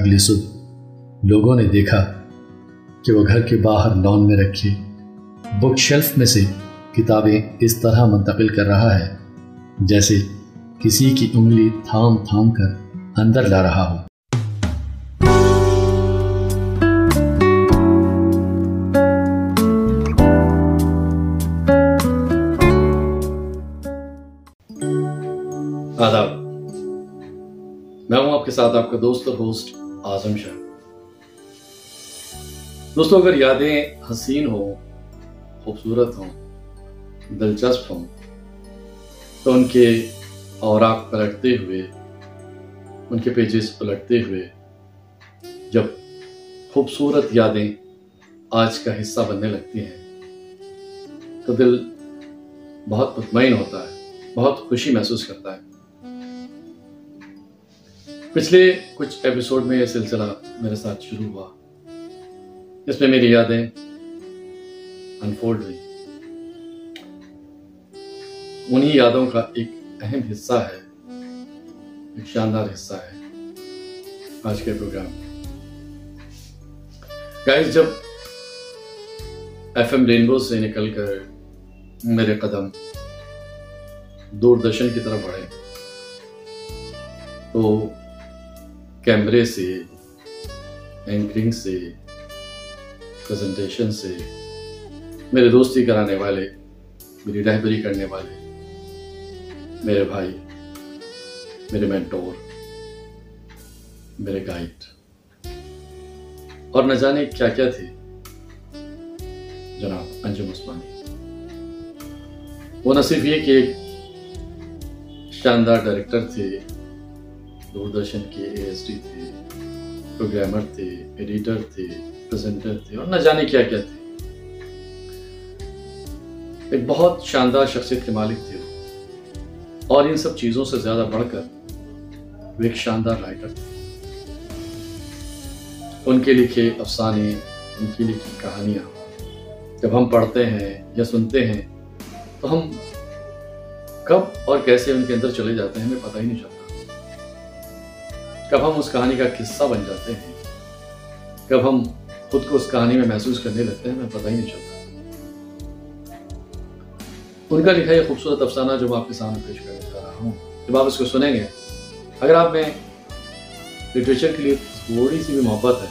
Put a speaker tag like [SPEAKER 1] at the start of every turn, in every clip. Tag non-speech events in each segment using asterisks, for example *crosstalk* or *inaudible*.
[SPEAKER 1] اگلی صبح لوگوں نے دیکھا کہ وہ گھر کے باہر لان میں رکھی بک شیلف میں سے کتابیں اس طرح منتقل کر رہا ہے جیسے کسی کی انگلی تھام تھام کر اندر لا رہا ہو۔
[SPEAKER 2] آداب، میں ہوں آپ کے ساتھ آپ کا دوست اور ہوسٹ آزم شاہ۔ دوستوں اگر یادیں حسین ہوں، خوبصورت ہوں، دلچسپ ہوں، تو ان کے اوراق پلٹتے ہوئے، ان کے پیجز پلٹتے ہوئے، جب خوبصورت یادیں آج کا حصہ بننے لگتی ہیں، تو دل بہت مطمئن ہوتا ہے، بہت خوشی محسوس کرتا ہے۔ پچھلے کچھ ایپیسوڈ میں یہ سلسلہ میرے ساتھ شروع ہوا۔ اس میں میری یادیں انفولڈ ہوئی انہی یادوں کا ایک اہم حصہ ہے، ایک شاندار حصہ ہے آج کے پروگرام گائز جب ایف ایم رینبو سے نکل کر میرے قدم دوردرشن کی طرف بڑھے، تو کیمرے سے اینکرنگ سے پریزنٹیشن سے میرے دوستی کرانے والے میری رہبری کرنے والے میرے بھائی میرے مینٹور میرے گائیڈ اور نہ جانے کیا کیا تھے جناب انجم عثمانی وہ نہ صرف یہ کہ ایک شاندار ڈائریکٹر تھے دوردرشن کے اے ایس ڈی تھے پروگرامر تھے ایڈیٹر تھے پریزنٹر تھے اور نہ جانے کیا کیا تھے ایک بہت شاندار شخصیت کے مالک تھے اور ان سب چیزوں سے زیادہ بڑھ کر وہ ایک شاندار رائٹر تھے۔ ان کے لکھے افسانے، ان کی لکھی کہانیاں۔ جب ہم پڑھتے ہیں یا سنتے ہیں تو ہم کب اور کیسے ان کے اندر چلے جاتے ہیں ہمیں پتہ ہی نہیں چلتا۔ کب ہم اس کہانی کا قصہ بن جاتے ہیں؟ کب ہم خود کو اس کہانی میں محسوس کرنے لگتے ہیں؟ ہمیں پتہ ہی نہیں چلتا۔ ان کا لکھا یہ خوبصورت افسانہ جو میں آپ کے سامنے پیش کرنے جا رہا ہوں، جب آپ اس کو سنیں گے، اگر آپ میں لٹریچر کے لیے تھوڑی سی بھی محبت ہے،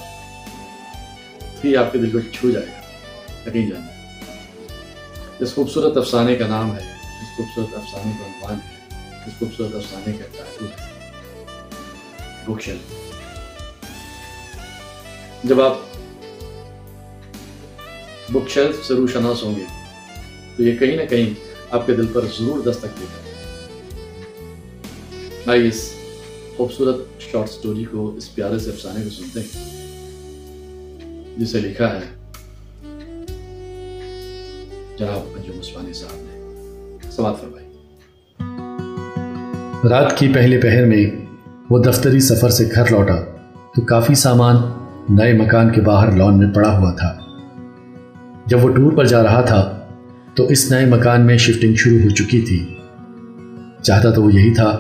[SPEAKER 2] تو یہ آپ کے دل کو چھو جائے گا، یقین جانا اس خوبصورت افسانے کا نام ہے، اس خوبصورت افسانے کا عنوان ہے، اس خوبصورت افسانے کا ٹائٹل ہے۔ بک جب آپ بک شیلف سے روشناس ہوں گے، تو یہ کہیں نہ کہیں آپ کے دل پر ضرور دستک دے گا۔ آئیے اس خوبصورت شارٹ سٹوری کو اس پیارے سے افسانے کو سنتے ہیں، جسے لکھا ہے، جناب انجم عثمانی صاحب نے۔ سماعت فرمائی
[SPEAKER 1] رات کی پہلے پہر میں وہ دفتری سفر سے گھر لوٹا تو کافی سامان نئے مکان کے باہر لان میں پڑا ہوا تھا۔ جب وہ ٹور پر جا رہا تھا تو اس نئے مکان میں شفٹنگ شروع ہو چکی تھی۔ چاہتا تو وہ یہی تھا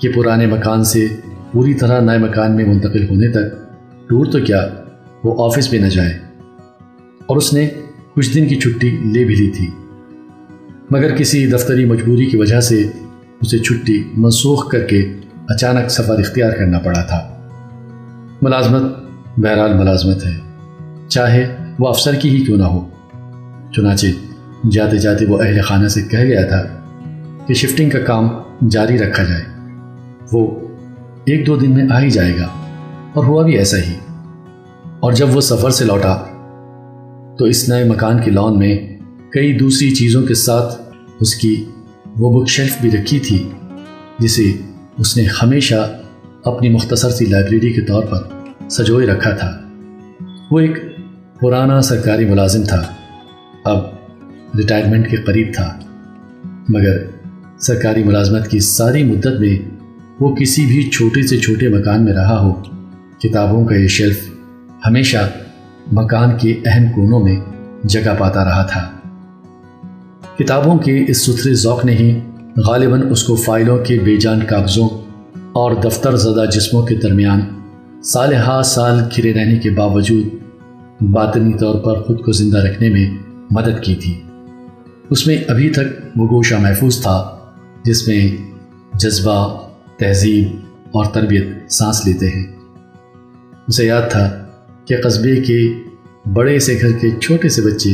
[SPEAKER 1] کہ پرانے مکان سے پوری طرح نئے مکان میں منتقل ہونے تک ٹور تو کیا وہ آفس بھی نہ جائے۔ اور اس نے کچھ دن کی چھٹی لے بھی لی تھی۔ مگر کسی دفتری مجبوری کی وجہ سے اسے چھٹی منسوخ کر کے اچانک سفر اختیار کرنا پڑا تھا۔ ملازمت بہرحال ملازمت ہے۔ چاہے وہ افسر کی ہی کیوں نہ ہو۔ چنانچہ جاتے جاتے وہ اہل خانہ سے کہہ گیا تھا کہ شفٹنگ کا کام جاری رکھا جائے۔ وہ ایک دو دن میں آ ہی جائے گا اور ہوا بھی ایسا ہی۔ اور جب وہ سفر سے لوٹا تو اس نئے مکان کی لان میں کئی دوسری چیزوں کے ساتھ اس کی وہ بک شیلف بھی رکھی تھی جسے اس نے ہمیشہ اپنی مختصر سی لائبریری کے طور پر سجوئے رکھا تھا۔ وہ ایک پرانا سرکاری ملازم تھا۔ اب ریٹائرمنٹ کے قریب تھا۔ مگر سرکاری ملازمت کی ساری مدت میں وہ کسی بھی چھوٹے سے چھوٹے مکان میں رہا ہو، کتابوں کا یہ شیلف ہمیشہ مکان کے اہم کونوں میں جگہ پاتا رہا تھا۔ کتابوں کے اس ستھرے ذوق نے ہی غالباً اس کو فائلوں کے بے جان کاغذوں اور دفتر زدہ جسموں کے درمیان سال ہا سال کھرے رہنے کے باوجود باطنی طور پر خود کو زندہ رکھنے میں مدد کی تھی۔ اس میں ابھی تک وہ گوشہ محفوظ تھا، جس میں جذبہ، تہذیب اور تربیت سانس لیتے ہیں۔ اسے یاد تھا کہ قصبے کے بڑے سے گھر کے چھوٹے سے بچے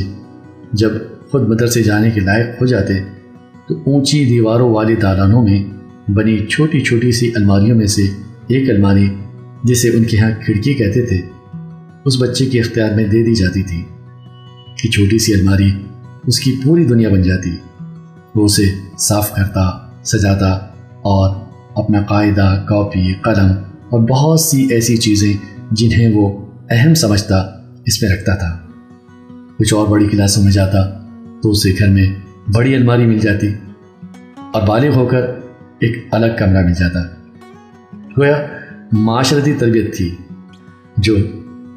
[SPEAKER 1] جب خود مدرسے جانے کے لائق ہو جاتے تو اونچی دیواروں والی دالانوں میں بنی چھوٹی چھوٹی سی الماریوں میں سے ایک الماری جسے ان کے ہاں کھڑکی کہتے تھے، اس بچے کے اختیار میں دے دی جاتی تھی کہ چھوٹی سی الماری اس کی پوری دنیا بن جاتی۔ وہ اسے صاف کرتا، سجاتا اور اپنا قاعدہ، کاپی، قلم اور بہت سی ایسی چیزیں جنہیں وہ اہم سمجھتا، اس میں رکھتا تھا۔ کچھ اور بڑی کلاسوں میں جاتا تو اسے گھر میں بڑی الماری مل جاتی اور بالغ ہو کر ایک الگ کمرہ مل جاتا۔ گویا معاشرتی تربیت تھی جو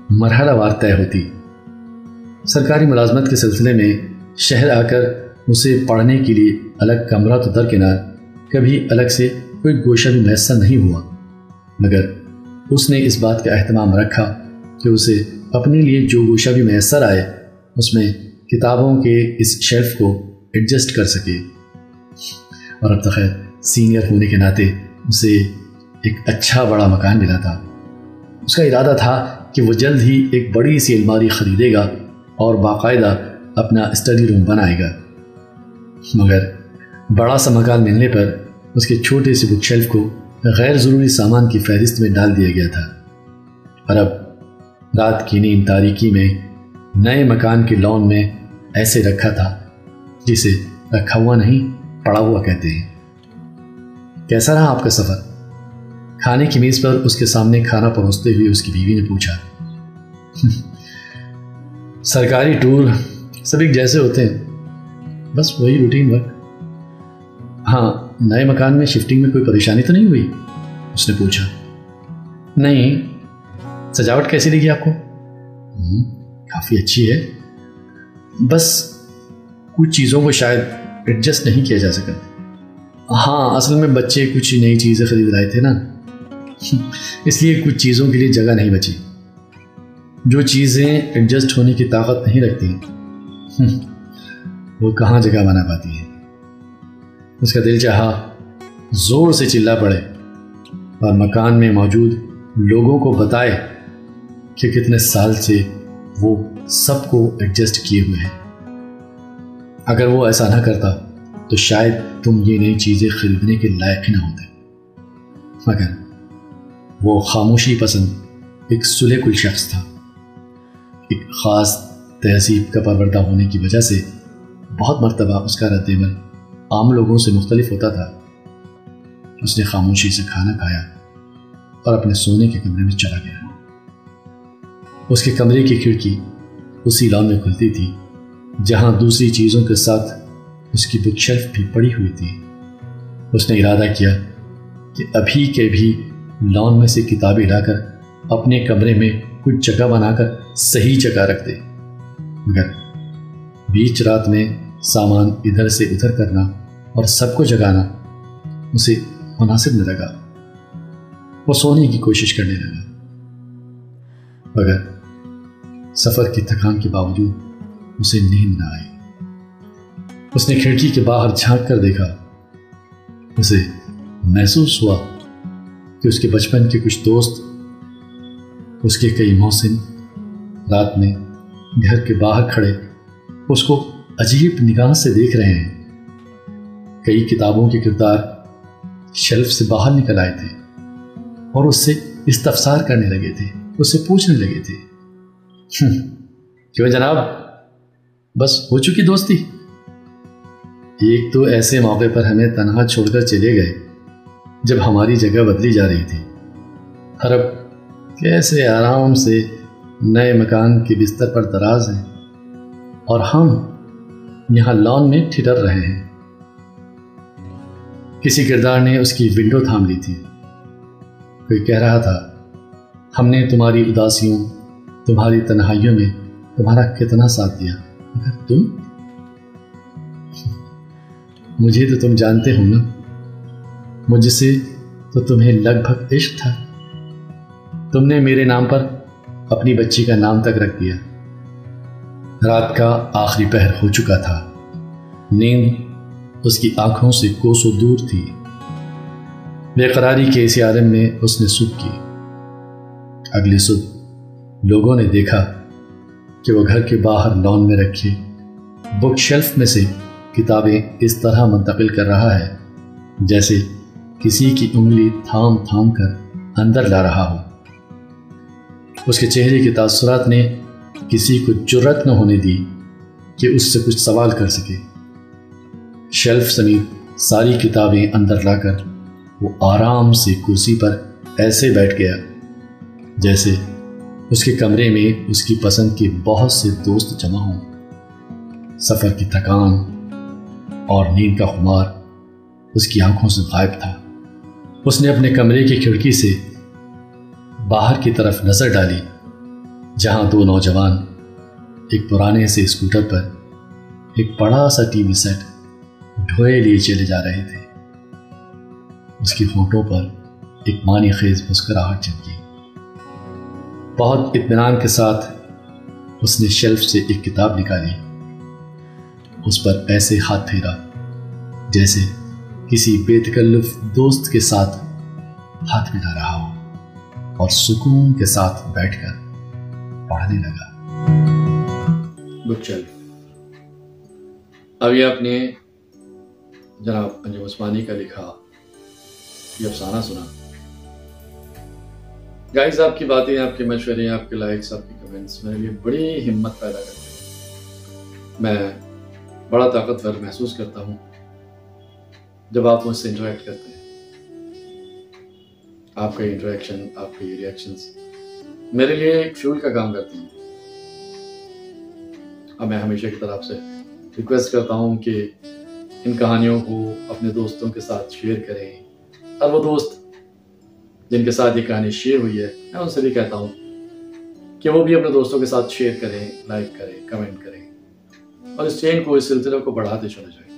[SPEAKER 1] مرحلہ وار طے ہوتی۔ سرکاری ملازمت کے سلسلے میں شہر آ کر اسے پڑھنے کے لیے الگ کمرہ تو درکنار کبھی الگ سے کوئی گوشہ بھی میسر نہیں ہوا۔ مگر اس نے اس بات کا اہتمام رکھا کہ اسے اپنے لیے جو گوشہ بھی میسر آئے، اس میں کتابوں کے اس شیلف کو ایڈجسٹ کر سکے۔ اور اب تخیر سینئر ہونے کے ناطے اسے ایک اچھا بڑا مکان ملا تھا۔ اس کا ارادہ تھا کہ وہ جلد ہی ایک بڑی سی الماری خریدے گا اور باقاعدہ اپنا اسٹڈی روم بنائے گا۔ مگر بڑا سا مکان ملنے پر اس کے چھوٹے سے بک شیلف کو غیر ضروری سامان کی فہرست میں ڈال دیا گیا تھا۔ اور اب رات کی نیند تاریکی میں نئے مکان کے لون میں ایسے رکھا تھا۔ جسے رکھا ہوا نہیں، پڑا ہوا کہتے ہیں۔ کیسا رہا آپ کا سفر؟ کھانے کی میز پر اس کے سامنے کھانا پروستے ہوئے اس کی بیوی نے پوچھا۔ *laughs* سرکاری ٹور سب ایک جیسے ہوتے ہیں۔ بس وہی روٹین ورک۔ ہاں نئے مکان میں شفٹنگ میں کوئی پریشانی تو نہیں ہوئی؟ اس نے پوچھا۔ نہیں۔ سجاوٹ کیسی لگی آپ کو؟ کافی اچھی ہے۔ بس کچھ چیزوں کو شاید ایڈجسٹ نہیں کیا جا سکا۔ ہاں اصل میں بچے کچھ نئی چیزیں خرید رہے تھے نا۔ *laughs* اس لیے کچھ چیزوں کے لیے جگہ نہیں بچی۔ جو چیزیں ایڈجسٹ ہونے کی طاقت نہیں رکھتی، *laughs* وہ کہاں جگہ بنا پاتی ہے اس کا دل چاہا زور سے چلا پڑے اور مکان میں موجود لوگوں کو بتائے کہ کتنے سال سے وہ سب کو ایڈجسٹ کیے ہوئے ہیں۔ اگر وہ ایسا نہ کرتا، تو شاید تم یہ نئی چیزیں خریدنے کے لائق ہی نہ ہوتے۔ مگر وہ خاموشی پسند ایک سلح کل شخص تھا۔ ایک خاص تہذیب کا پروردہ ہونے کی وجہ سے بہت مرتبہ اس کا رد عمل عام لوگوں سے مختلف ہوتا تھا۔ اس نے خاموشی سے کھانا کھایا اور اپنے سونے کے کمرے میں چلا گیا۔ اس کے کمرے کی کھڑکی اسی لان میں کھلتی تھی۔ جہاں دوسری چیزوں کے ساتھ اس کی بک شیلف بھی پڑی ہوئی تھی۔ اس نے ارادہ کیا کہ ابھی کے بھی لان میں سے کتابیں لا کر اپنے کمرے میں کچھ جگہ بنا کر صحیح جگہ رکھ دے۔ مگر بیچ رات میں سامان ادھر سے ادھر کرنا اور سب کو جگانا اسے مناسب نہ لگا۔ وہ سونے کی کوشش کرنے لگا۔ مگر سفر کی تھکان کے باوجود اسے نیند نہ آئی۔ اس نے کھڑکی کے باہر جھانک کر دیکھا۔ اسے محسوس ہوا کہ اس کے بچپن کے کچھ دوست، اس کے کئی موسم رات میں گھر کے باہر کھڑے، اس کو عجیب نگاہ سے دیکھ رہے ہیں۔ کئی کتابوں کے کردار شیلف سے باہر نکل آئے تھے اور اس سے استفسار کرنے لگے تھے، اس سے پوچھنے لگے تھے۔ کیوں جناب؟ بس ہو چکی دوستی۔ ایک تو ایسے موقع پر ہمیں تنہا چھوڑ کر چلے گئے جب ہماری جگہ بدلی جا رہی تھی۔ اب کیسے آرام سے نئے مکان کے بستر پر دراز ہیں اور ہم یہاں لان میں ٹھٹر رہے ہیں۔ کسی کردار نے اس کی ونڈو تھام لی تھی۔ کوئی کہہ رہا تھا، ہم نے تمہاری اداسیوں، تمہاری تنہائیوں میں تمہارا کتنا ساتھ دیا۔ تم؟ مجھے تو تم جانتے ہو نا۔ مجھ سے تو تمہیں لگ بھگ عشق تھا۔ تم نے میرے نام پر اپنی بچی کا نام تک رکھ دیا۔ رات کا آخری پہر ہو چکا تھا۔ نیند اس کی آنکھوں سے کوسوں دور تھی۔ بے قراری کے اسی عالم میں اس نے سکھ کی۔ اگلی صبح لوگوں نے دیکھا کہ وہ گھر کے باہر لان میں رکھے۔ بک شیلف میں سے کتابیں اس طرح منتقل کر رہا ہے، جیسے کسی کی انگلی تھام تھام کر اندر لا رہا ہو۔ اس کے چہرے کے تاثرات نے کسی کو جرت نہ ہونے دی کہ اس سے کچھ سوال کر سکے۔ شیلف سمیت ساری کتابیں اندر لا کر وہ آرام سے کرسی پر ایسے بیٹھ گیا، جیسے اس کے کمرے میں اس کی پسند کے بہت سے دوست جمع ہوں۔ سفر کی تھکان اور نیند کا خمار اس کی آنکھوں سے غائب تھا۔ اس نے اپنے کمرے کی کھڑکی سے باہر کی طرف نظر ڈالی، جہاں دو نوجوان ایک پرانے سے اسکوٹر پر ایک بڑا سا ٹی وی سیٹ ڈھوئے لیے چلے جا رہے تھے۔ اس کی ہونٹوں پر ایک مانی خیز مسکراہٹ چمکی بہت اطمینان کے ساتھ اس نے شیلف سے ایک کتاب نکالی۔ اس پر ایسے ہاتھ پھیرا، جیسے کسی بے تکلف دوست کے ساتھ ہاتھ ملا رہا ہو، اور سکون کے ساتھ بیٹھ کر پڑھنے لگا۔
[SPEAKER 2] چل ابھی آپ نے جناب انجم عثمانی کا لکھا، یہ افسانہ سنا۔ گائز آپ کی باتیں، آپ کے مشورے، آپ کے لائکس آپ کے کمنٹس میرے لیے بڑی ہمت پیدا کرتے ہیں۔ میں بڑا طاقتور محسوس کرتا ہوں جب آپ مجھ سے انٹریکٹ کرتے ہیں۔ آپ کا انٹریکشن آپ کے ریئیکشنز میرے لیے ایک فیول کا کام کرتی ہیں۔ اب میں ہمیشہ کی طرف سے ریکویسٹ کرتا ہوں کہ ان کہانیوں کو اپنے دوستوں کے ساتھ شیئر کریں اور وہ دوست جن کے ساتھ یہ کہانی شیئر ہوئی ہے، میں ان سے بھی کہتا ہوں کہ وہ بھی اپنے دوستوں کے ساتھ شیئر کریں، لائک کریں، کمنٹ کریں اور اس چین کو، اس سلسلے کو بڑھاتے چلے جائیں۔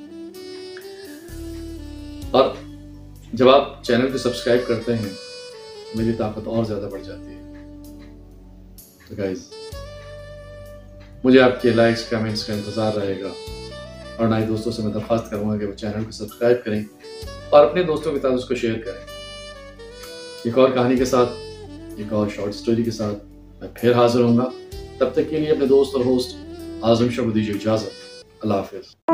[SPEAKER 2] اور جب آپ چینل کو سبسکرائب کرتے ہیں، میری طاقت اور زیادہ بڑھ جاتی ہے۔ تو گائز مجھے آپ کے لائکس کمنٹس کا انتظار رہے گا اور نئے دوستوں سے میں درخواست کروں گا کہ وہ چینل کو سبسکرائب کریں اور اپنے دوستوں کے ساتھ اس کو شیئر کریں۔ ایک اور کہانی کے ساتھ، ایک اور شارٹ سٹوری کے ساتھ میں پھر حاضر ہوں گا۔ تب تک کے لیے اپنے دوست اور ہوسٹ آزم شاہ دیجیے اجازت۔ اللہ حافظ۔